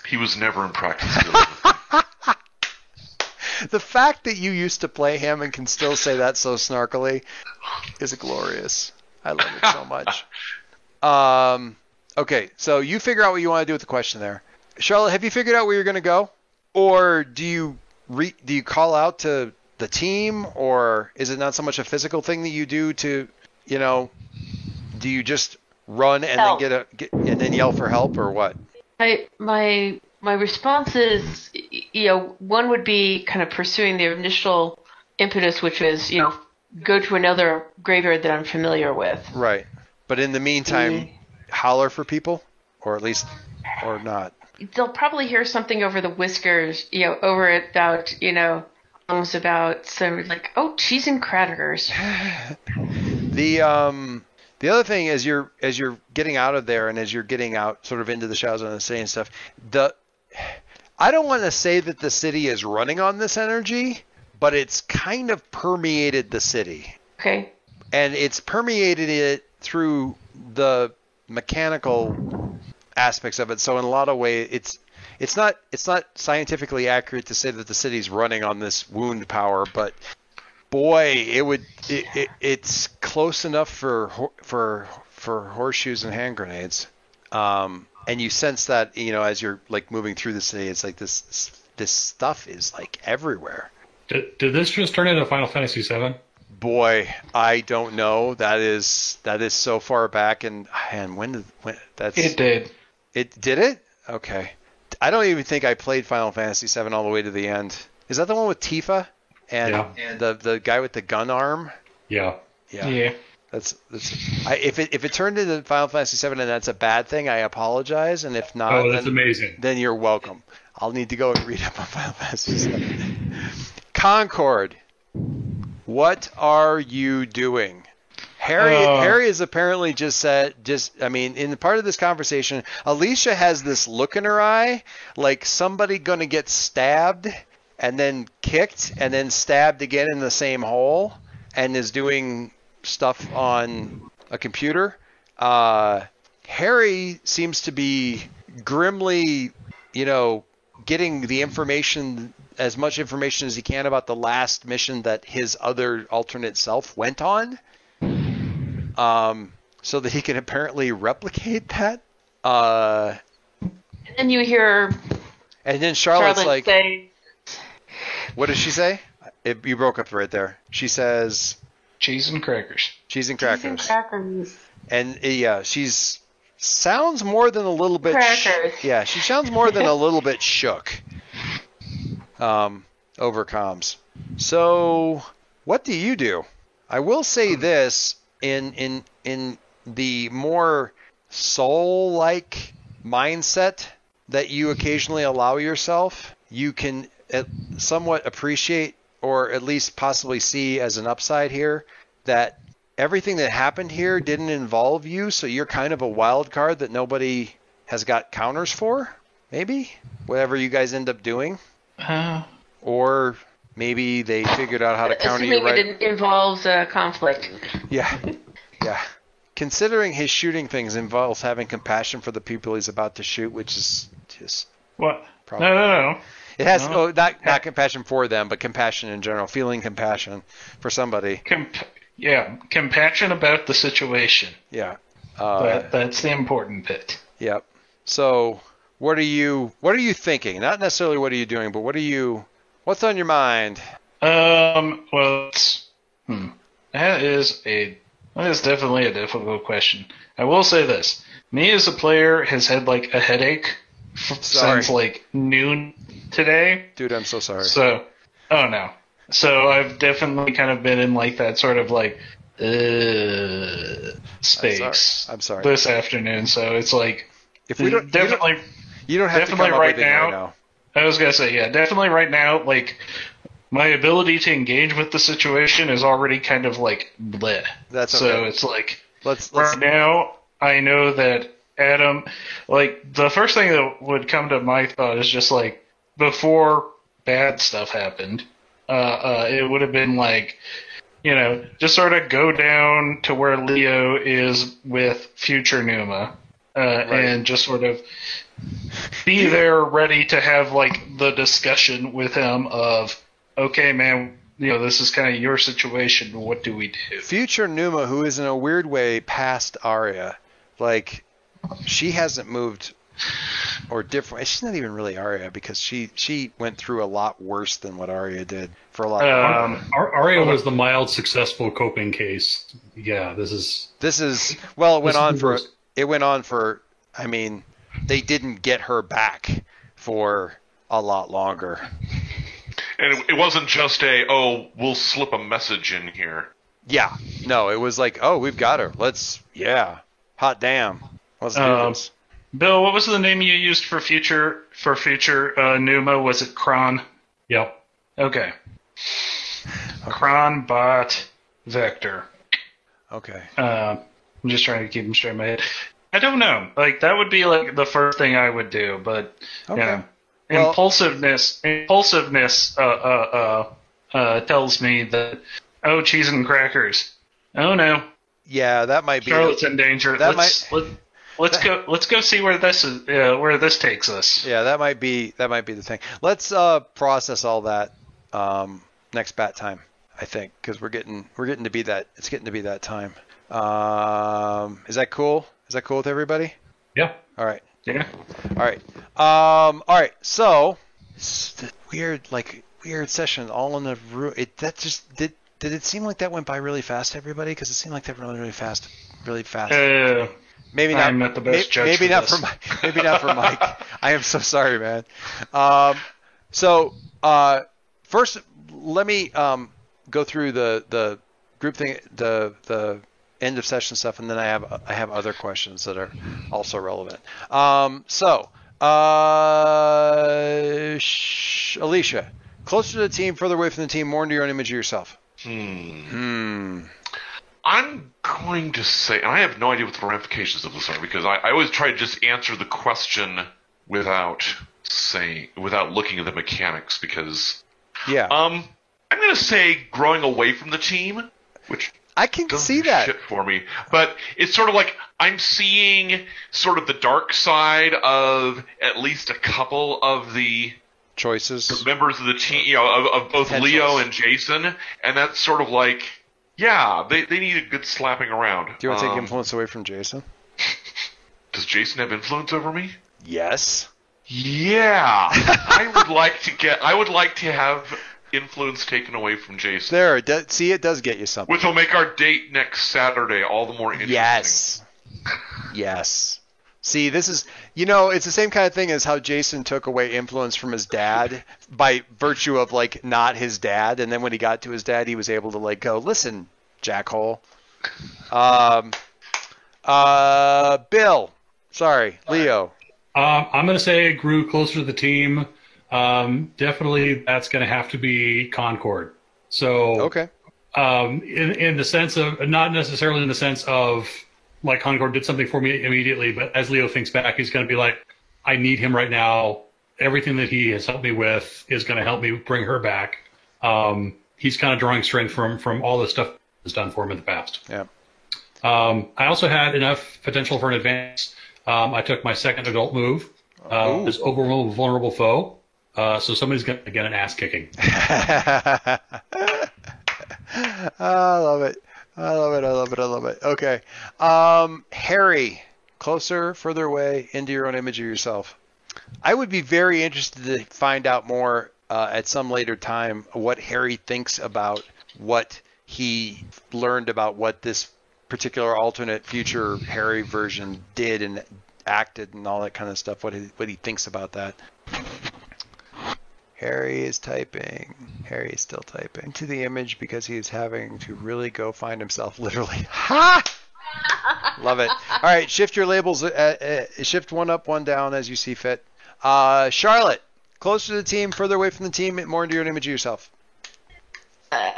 He was never in practice. The fact that you used to play him and can still say that so snarkily is glorious. I love it so much. Um, okay, so you figure out what you want to do with the question there. Charlotte, have you figured out where you're going to go, or do you re- do you call out to the team, or is it not so much a physical thing that you do to, you know, do you just run and Help. then get a get, and then yell for help, or what? I, my my response is, you know, one would be kind of pursuing the initial impetus, which is, you know, go to another graveyard that I'm familiar with. Right. But in the meantime, Mm. holler for people, or at least, or not. They'll probably hear something over the whiskers, you know, over it about, you know, songs about so like, oh, cheese and crackers. The um the other thing as you're as you're getting out of there and as you're getting out sort of into the shadows and the city and stuff, the I don't want to say that the city is running on this energy, but it's kind of permeated the city. Okay. And it's permeated it through the mechanical aspects of it. So in a lot of ways it's it's not it's not scientifically accurate to say that the city's running on this wound power, but boy, it would it, it, it's close enough for for for horseshoes and hand grenades. Um, and you sense that you know as you're like moving through the city, it's like this this stuff is like everywhere. Did, did this just turn into Final Fantasy VII? Boy, I don't know. That is that is so far back, and and when did when that's It did. it did it? Okay, I don't even think I played Final Fantasy VII all the way to the end. Is that the one with Tifa and Yeah. and the the guy with the gun arm? Yeah. Yeah, Yeah. That's that's. I, if it if it turned into Final Fantasy VII and that's a bad thing, I apologize. And if not, Oh, that's then, amazing. then you're welcome. I'll need to go and read up on Final Fantasy VII. Concord, what are you doing? Harry Uh. Harry has apparently just said just I mean in part of this conversation, Alicia has this look in her eye like somebody gonna get stabbed and then kicked and then stabbed again in the same hole and is doing stuff on a computer. Uh, Harry seems to be grimly, you know, getting the information as much information as he can about the last mission that his other alternate self went on, um, so that he can apparently replicate that. Uh, And then you hear and then Charlotte's Charlotte like, say, "What does she say?" It, you broke up right there. She says, Cheese and crackers. "Cheese and crackers. "Cheese and crackers." crackers. And uh, yeah, she's sounds more than a little bit. sh- Crackers. yeah, she sounds more than a little bit shook. Um, over comms. So, what do you do? I will say this in in in the more soul-like mindset that you occasionally allow yourself, you can uh, somewhat appreciate or at least possibly see as an upside here that everything that happened here didn't involve you, so you're kind of a wild card that nobody has got counters for, maybe? Whatever you guys end up doing. Uh, Or maybe they figured out how to counter you Assuming right. it involves uh, conflict. Yeah. Yeah. Considering his shooting things involves having compassion for the people he's about to shoot, which is just what? Probably. No, no, no. It has No. oh not not compassion for them, but compassion in general, feeling compassion for somebody. Comp- yeah, compassion about the situation. Yeah. Uh, That, that's the important bit. Yep. So, what are you what are you thinking? Not necessarily what are you doing, but what are you what's on your mind? Um, well, it's, hmm. That is a that is definitely a difficult question. I will say this: me as a player has had like a headache Sorry. since like noon today. Dude, I'm so sorry. So, oh no. So I've definitely kind of been in like that sort of like uh, space I'm sorry. I'm sorry. this afternoon. So it's like If we don't you don't, definitely. you don't have to definitely come up right it right now- now. I was gonna say, yeah, definitely right now, like my ability to engage with the situation is already kind of like bleh. That's So okay. it's like Let's let's right now, I know that Adam, like the first thing that would come to my thought is just like before bad stuff happened, uh, uh, it would have been like, you know, just sort of go down to where Leo is with future Numa, uh, and just sort of be there ready to have like the discussion with him of, okay, man, you know, this is kind of your situation. What do we do? future Numa, who is in a weird way past Arya, like she hasn't moved or different. She's not even really Arya because she she went through a lot worse than what Arya did for a lot. Um, Ar- Arya was the mild, successful coping case. Yeah, this is This is well, it went on for worst. it went on for. I mean, they didn't get her back for a lot longer. And it, it wasn't just a oh we'll slip a message in here. Yeah, no, it was like, oh, we've got her. Let's, yeah, hot damn, let's do Um, this. Bill, what was the name you used for future for future uh, Numa? Was it Kron? yep. Okay. Kron bot Vector. Okay, Uh, I'm just trying to keep them straight in my head. I don't know. Like that would be like the first thing I would do, but okay. yeah, Well- impulsiveness. Impulsiveness uh, uh, uh, uh, tells me that oh, cheese and crackers. Oh no, Yeah, that might be. Charlotte's in danger. that let's let, let's go. Let's go see where this is. Uh, where this takes us. Yeah, that might be that might be the thing. Let's uh, process all that um, next bat time, I think, because we're getting we're getting to be that it's getting to be that time. Um, is that cool? Is that cool with everybody? Yeah. All right, Yeah. all right, um, all right. So weird like weird session all in the room. It that just did Did it seem like that went by really fast, everybody? Because it seemed like that went really, really fast, really fast. Uh, maybe not. I'm not the best may- judge maybe for not this. for Mike. Maybe not for Mike. I am so sorry, man. Um, so uh, first, let me um, go through the the group thing, the the end of session stuff, and then I have I have other questions that are also relevant. Um, so, uh, sh- Alicia, closer to the team, further away from the team, more into your own image of yourself. Hmm. Hmm. I'm going to say, and I have no idea what the ramifications of this are because I, I always try to just answer the question without saying, without looking at the mechanics. Because, Yeah, um, I'm going to say growing away from the team, which I can see that. shit for me. But it's sort of like I'm seeing sort of the dark side of at least a couple of the Choices. members of the team, you know, of, of both Potentials. Leo and Jason, and that's sort of like, yeah, they, they need a good slapping around. Do you want to take Um, influence away from Jason? Does Jason have influence over me? Yes. Yeah, I would like to get. I would like to have influence taken away from Jason, There, see, it does get you something. which will make our date next Saturday all the more interesting. Yes. Yes. See, this is, you know, it's the same kind of thing as how Jason took away influence from his dad by virtue of, like, not his dad. And then when he got to his dad, he was able to, like, go, listen, jackhole. Um, uh, Bill. Sorry, Leo. Um, I'm going to say it grew closer to the team. Um, definitely, that's going to have to be Concord. So, Okay. um, in in the sense of not necessarily in the sense of like Concord did something for me immediately, but as Leo thinks back, he's going to be like, I need him right now. Everything that he has helped me with is going to help me bring her back. Um, he's kind of drawing strength from from all the stuff has done for him in the past. Yeah. Um, I also had enough potential for an advance. Um, I took my second adult move. Uh, Ooh. this vulnerable foe. Uh, so somebody's going to get an ass kicking. I love it. I love it. I love it. I love it. Okay. Um, Harry, closer, further away, into your own image of yourself. I would be very interested to find out more uh, at some later time what Harry thinks about what he learned about what this particular alternate future Harry version did and acted and all that kind of stuff. What he, what he thinks about that. Harry is typing. Harry is still typing to the image because he is having to really go find himself literally. Ha! Love it. All right, shift your labels. Uh, uh, shift one up, one down as you see fit. Uh, Charlotte, closer to the team, further away from the team, more into your image of yourself. Uh,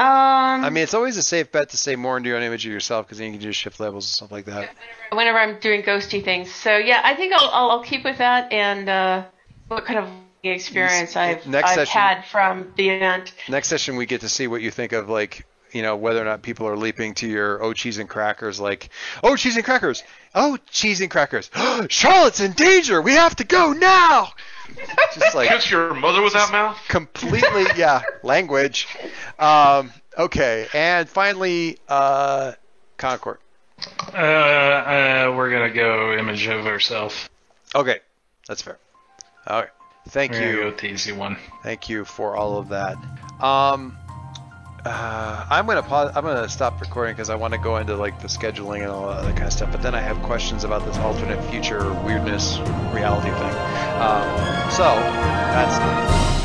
um, I mean, it's always a safe bet to say more into your own image of yourself because then you can just shift labels and stuff like that. whenever I'm doing ghosty things. So yeah, I think I'll I'll, I'll keep with that and uh, what kind of experience I've Next I've session- had from the event. Next session, we get to see what you think of like you know whether or not people are leaping to your oh cheese and crackers like oh cheese and crackers oh cheese and crackers Charlotte's in danger we have to go now just like Kiss your mother with that mouth. completely yeah language um, okay and finally uh, Concord Uh, uh, we're gonna go image of ourselves. okay that's fair all right thank gonna you go the easy one. Thank you for all of that. Um, uh, I'm gonna pause. I'm gonna stop recording because I want to go into like the scheduling and all that other kind of stuff. But then I have questions about this alternate future weirdness reality thing. Um, so that's.